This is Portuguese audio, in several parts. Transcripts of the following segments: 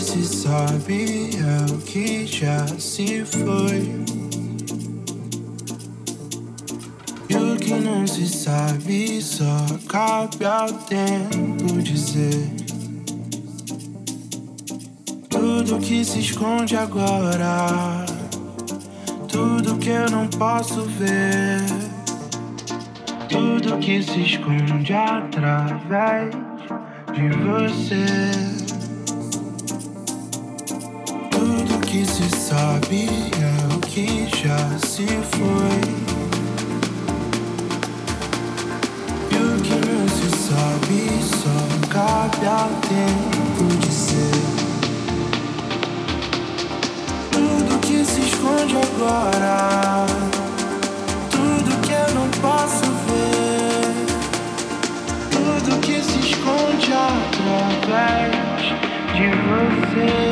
se sabe é o que já se foi. E o que não se sabe só cabe ao tempo dizer. Tudo que se esconde agora, tudo que eu não posso ver, tudo que se esconde através de você. Que se sabe é o que já se foi. E o que não se sabe só cabe ao tempo de ser. Tudo que se esconde agora, tudo que eu não posso ver, tudo que se esconde através de você.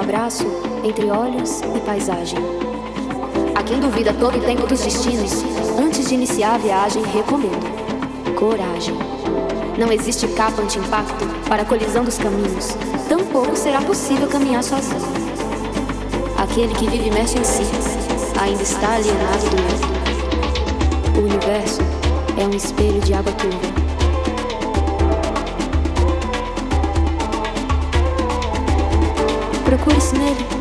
Abraço entre olhos e paisagem? A quem duvida todo o tempo dos destinos, antes de iniciar a viagem, recomendo coragem. Não existe capa anti-impacto para a colisão dos caminhos, tampouco será possível caminhar sozinho. Aquele que vive imerso em si ainda está alienado do eu. O universo é um espelho de água turva. Procure-se nele.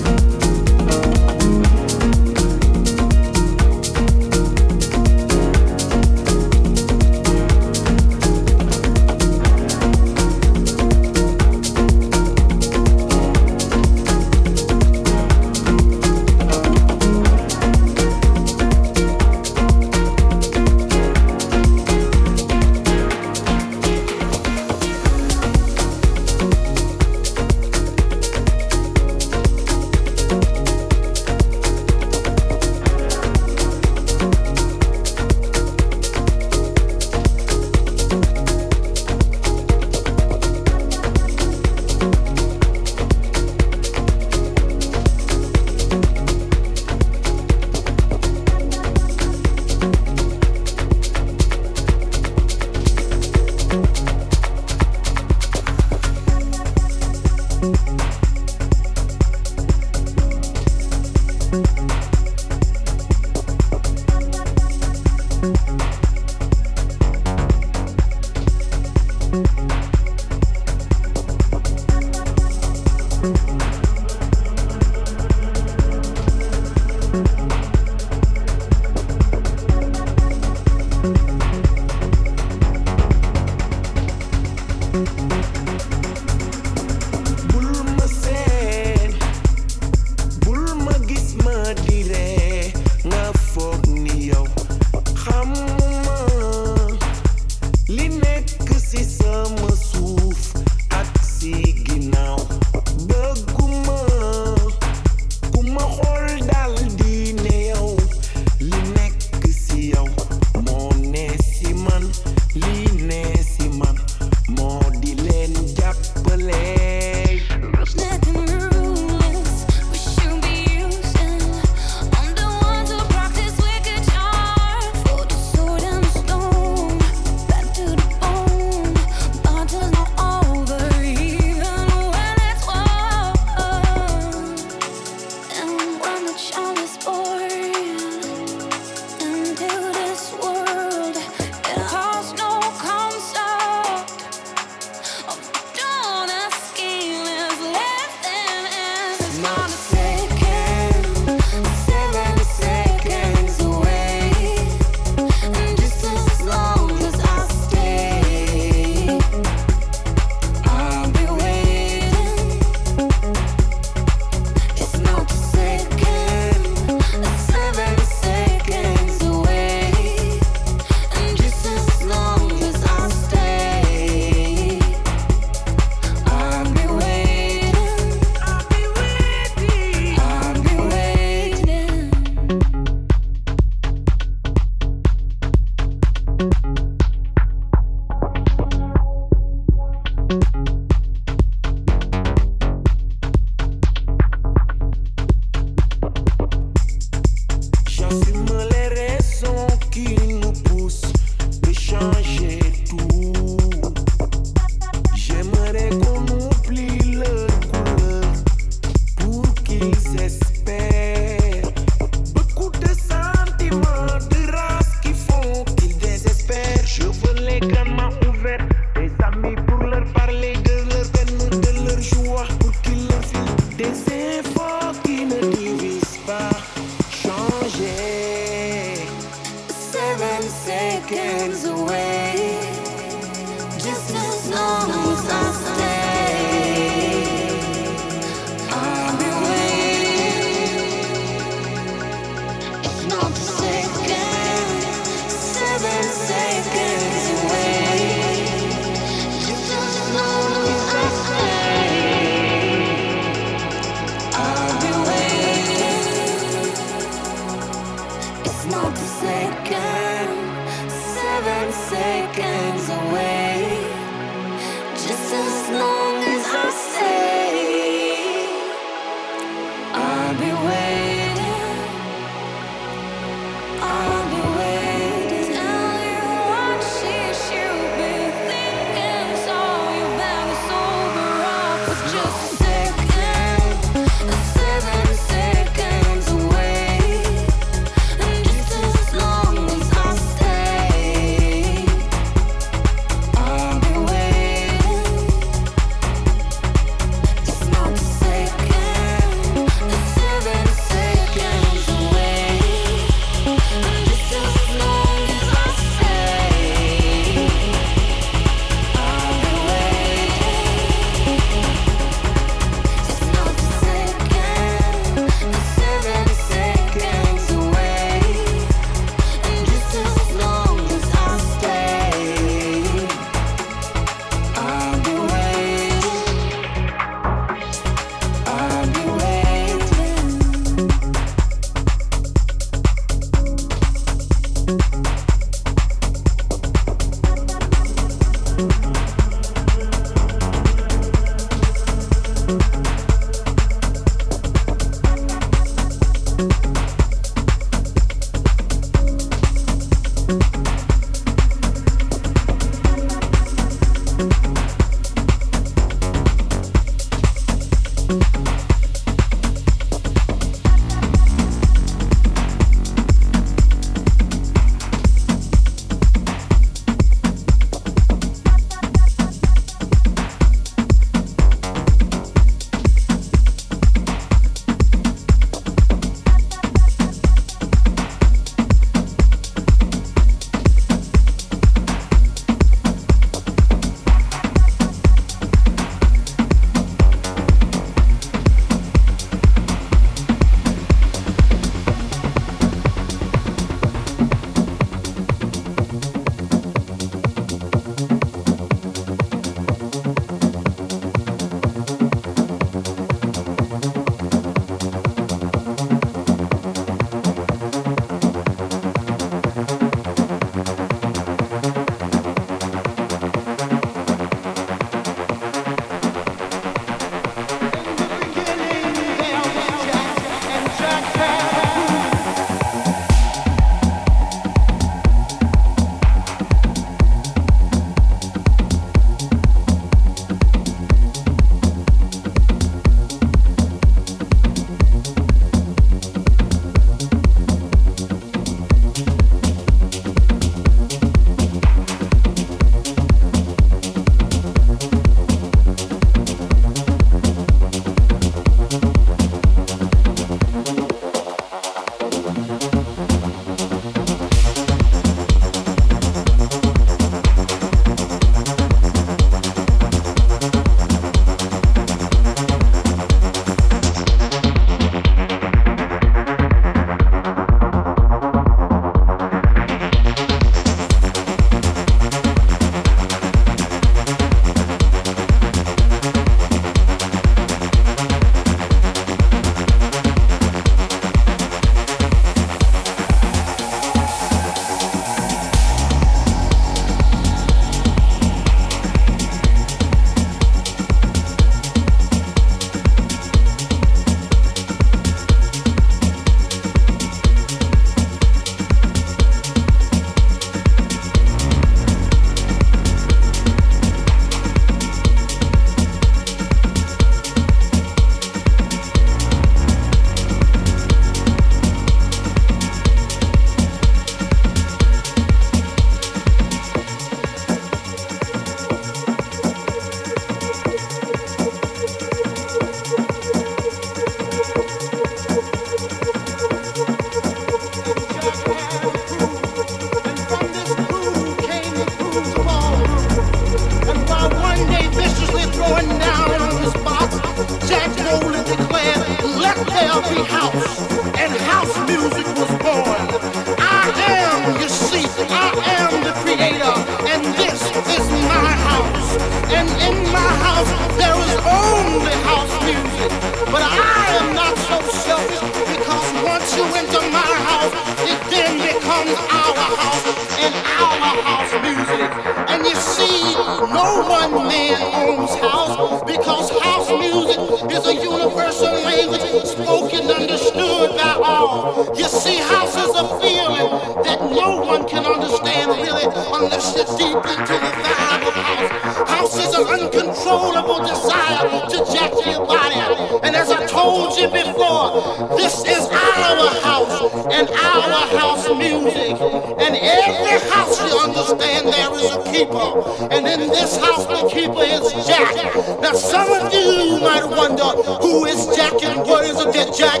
You see, house is a feeling that no one can understand really unless you're deep into the vibe of house. House is an uncontrollable desire to jack your body. And as I told you before, this is our house and our house music. And every house you understand there is a keeper. And in this house, the keeper is Jack. Now, some of you might wonder who is Jack and what is a Jack?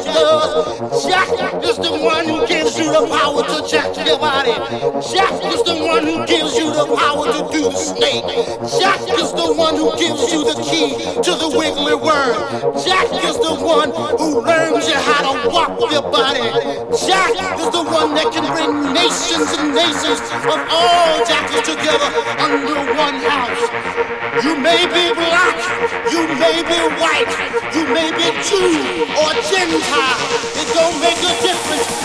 you the power to jack your body. Jack is the one who gives you the power to do the snake. Jack is the one who gives you the key to the wiggly worm. Jack is the one who learns you how to walk your body. Jack is the one that can bring nations and nations of all jackals together under one house. You may be black, you may be white, you may be Jew or Gentile. It don't make a difference.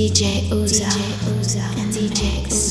DJ Uza, DJ Uza, and DJ Uza.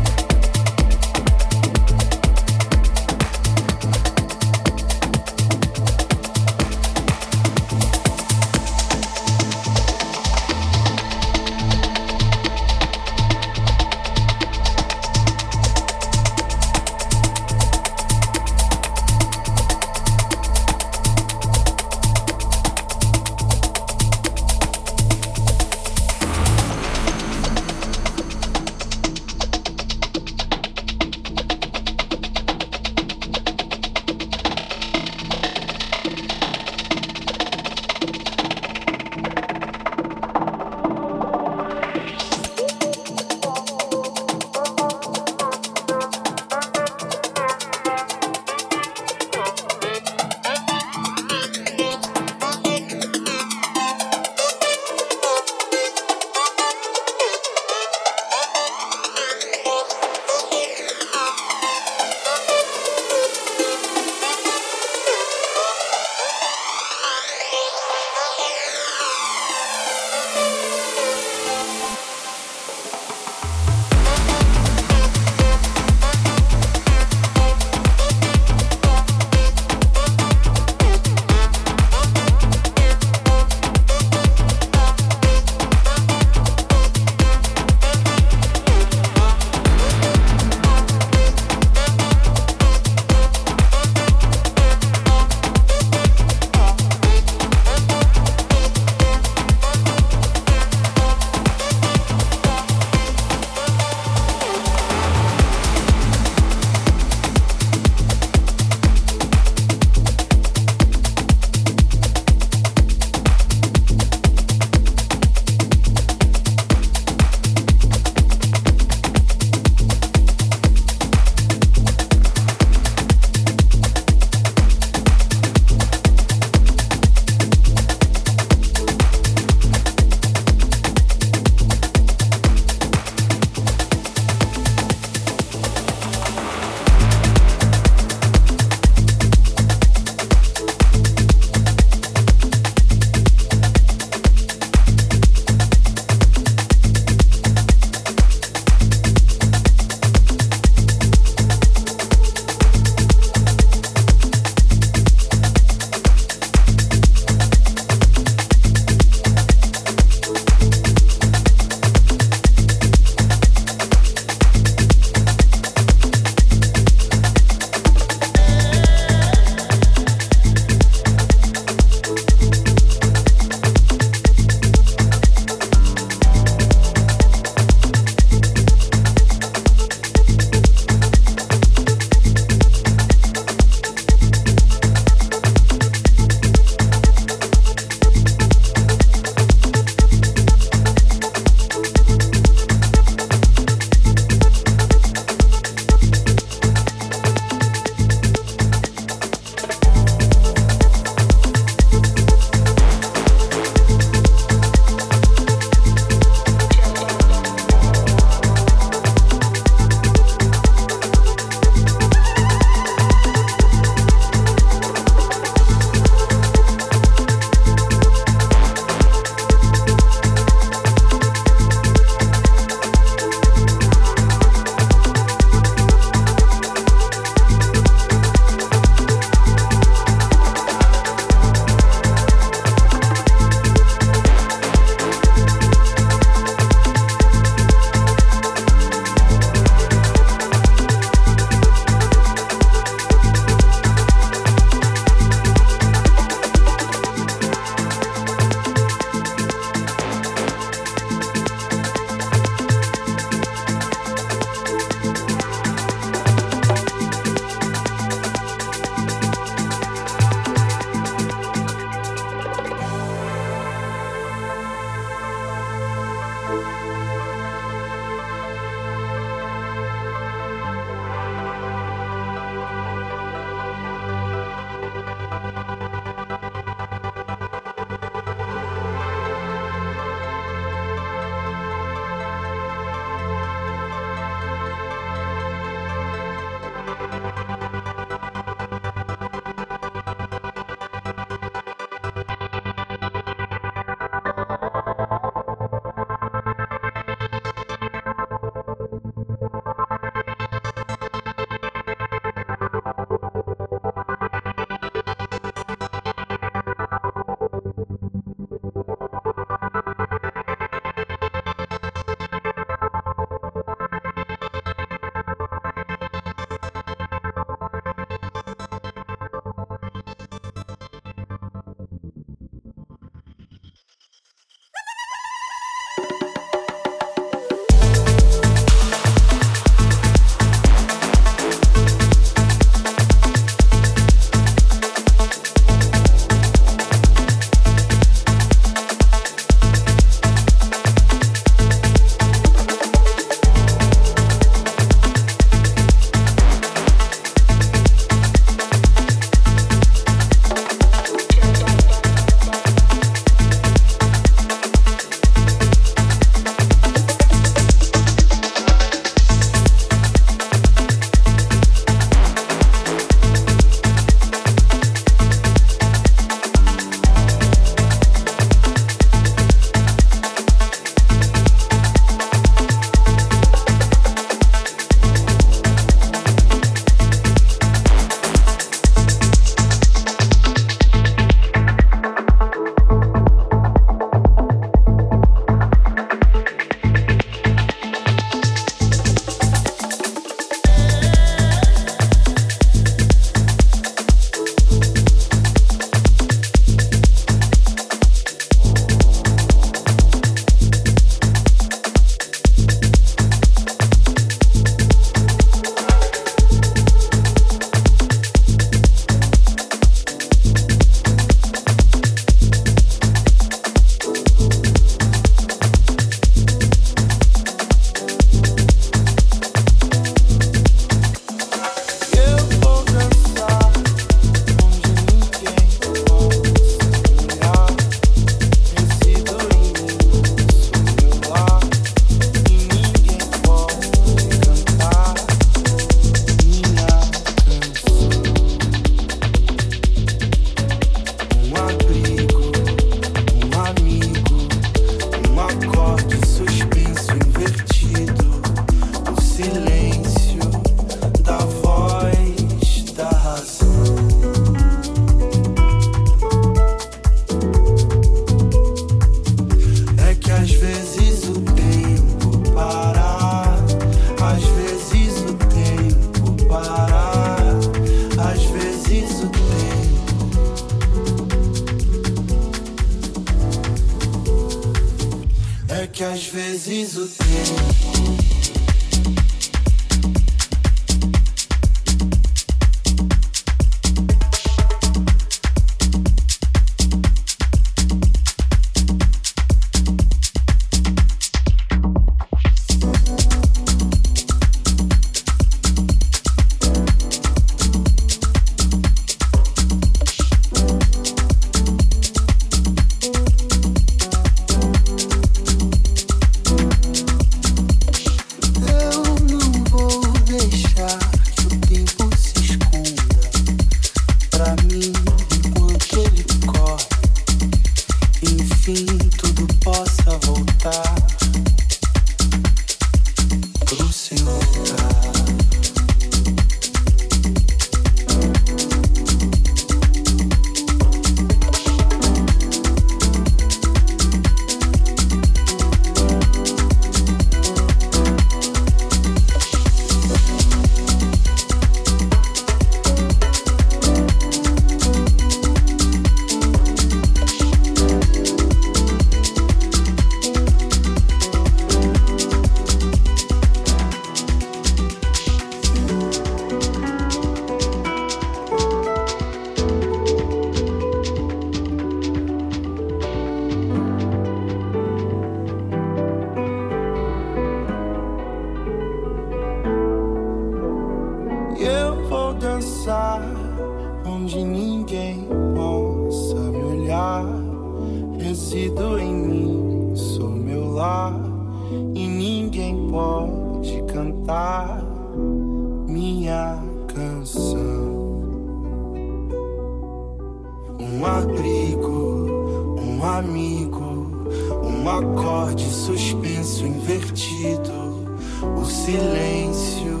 um abrigo, um amigo, um acorde suspenso invertido, o silêncio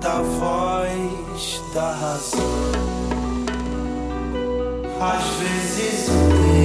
da voz da razão. Às vezes tem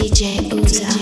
DJ Uza.